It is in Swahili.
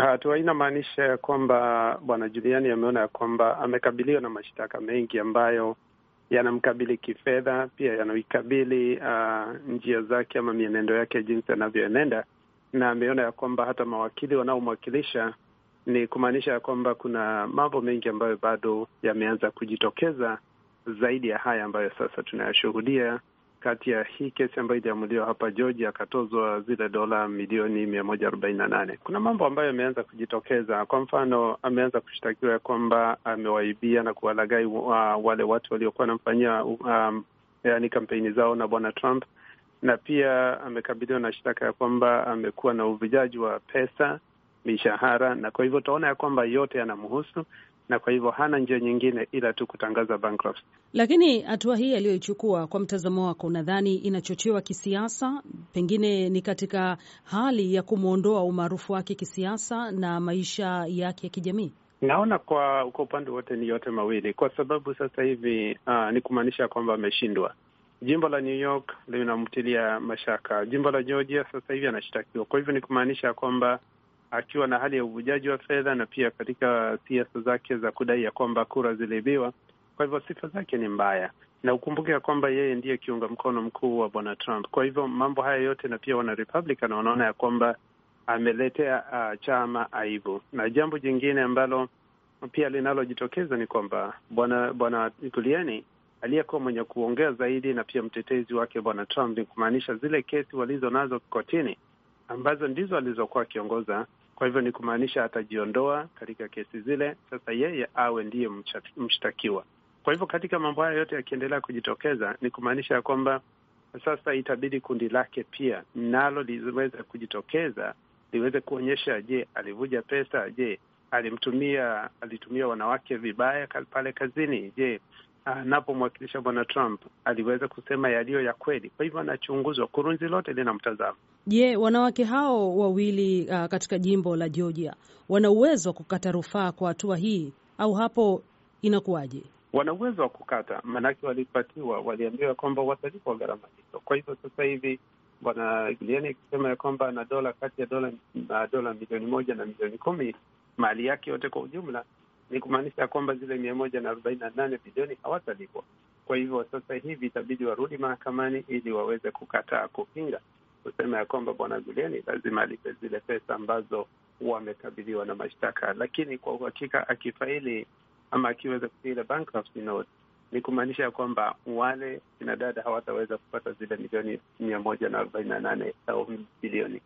Hatua hii inamaanisha ya kwamba bwana Juliani ameona ya kwamba amekabiliwa na mashtaka mengi ambayo yanamkabili kifedha, pia yanaikabili uh, njia zake ama mienendo yake jinsi anavyoenenda, na ameona ya kwamba hata mawakili wanaomwakilisha ni kumaanisha ya kwamba kuna mambo mengi ambayo bado yameanza kujitokeza zaidi ya haya ambayo sasa tunayashuhudia kati ya hii kesi ambayo iliamuliwa hapa Georgia, akatozwa zile dola milioni mia moja arobaini na nane. Kuna mambo ambayo yameanza kujitokeza. Kwa mfano, ameanza kushtakiwa ya kwamba amewaibia na kuwalaghai wa, wale watu waliokuwa wanamfanyia um, yani kampeni zao na bwana Trump, na pia amekabiliwa na shtaka ya kwamba amekuwa na uvujaji wa pesa, mishahara, na kwa hivyo utaona ya kwamba yote yanamhusu na kwa hivyo hana njia nyingine ila tu kutangaza bankruptcy. Lakini hatua hii aliyoichukua, kwa mtazamo wako, unadhani inachochewa kisiasa? Pengine ni katika hali ya kumwondoa umaarufu wake kisiasa na maisha yake ya kijamii? Naona kwa kwa upande wote ni yote mawili, kwa sababu sasa hivi uh, ni kumaanisha kwamba ameshindwa. Jimbo la New York linamtilia mashaka, jimbo la Georgia sasa hivi anashtakiwa. Kwa hivyo ni kumaanisha kwamba akiwa na hali ya uvujaji wa fedha na pia katika siasa zake za kudai ya kwamba kura ziliibiwa. Kwa hivyo sifa zake ni mbaya, na ukumbuke ya kwamba yeye ndiye kiunga mkono mkuu wa bwana Trump. Kwa hivyo mambo haya yote, na pia wana Republican wanaona ya kwamba ameletea uh, chama aibu. Na jambo jingine ambalo pia linalojitokeza ni kwamba bwana bwana Giuliani aliyekuwa mwenye kuongea zaidi na pia mtetezi wake bwana Trump, ni kumaanisha zile kesi walizo nazo kotini ambazo ndizo alizokuwa akiongoza. Kwa hivyo ni kumaanisha atajiondoa katika kesi zile, sasa yeye awe ndiye mshtakiwa. Kwa hivyo katika mambo haya yote yakiendelea kujitokeza, ni kumaanisha ya kwamba sasa itabidi kundi lake pia nalo liweze kujitokeza, liweze kuonyesha, je, alivuja pesa? Je, alimtumia alitumia wanawake vibaya pale kazini? Je, anapomwakilisha bwana Trump aliweza kusema yaliyo ya kweli? Kwa hivyo anachunguzwa, kurunzi lote linamtazama. Je, wanawake hao wawili uh, katika jimbo la Georgia wana uwezo wa kukata rufaa kwa hatua hii au hapo inakuwaje? Wana uwezo wa kukata, maanake walipatiwa, waliambiwa kwamba watalipwa gharama hizo. Kwa hivyo sasa hivi bwana Giuliani akisema ya kwamba ana dola kati ya dola na dola milioni moja na milioni kumi mali yake yote kwa ujumla ni kumaanisha kwamba zile mia moja na arobaini na nane bilioni hawatalipwa. Kwa hivyo sasa hivi itabidi warudi mahakamani ili waweze kukataa kupinga kusema ya kwamba bwana Giuliani lazima alipe zile pesa ambazo wamekabiliwa na mashtaka. Lakini kwa uhakika akifaili ama akiweza kufaili bankruptcy note, ni kumaanisha ya kwamba wale kinadada hawataweza kupata zile milioni mia moja na arobaini na nane au bilioni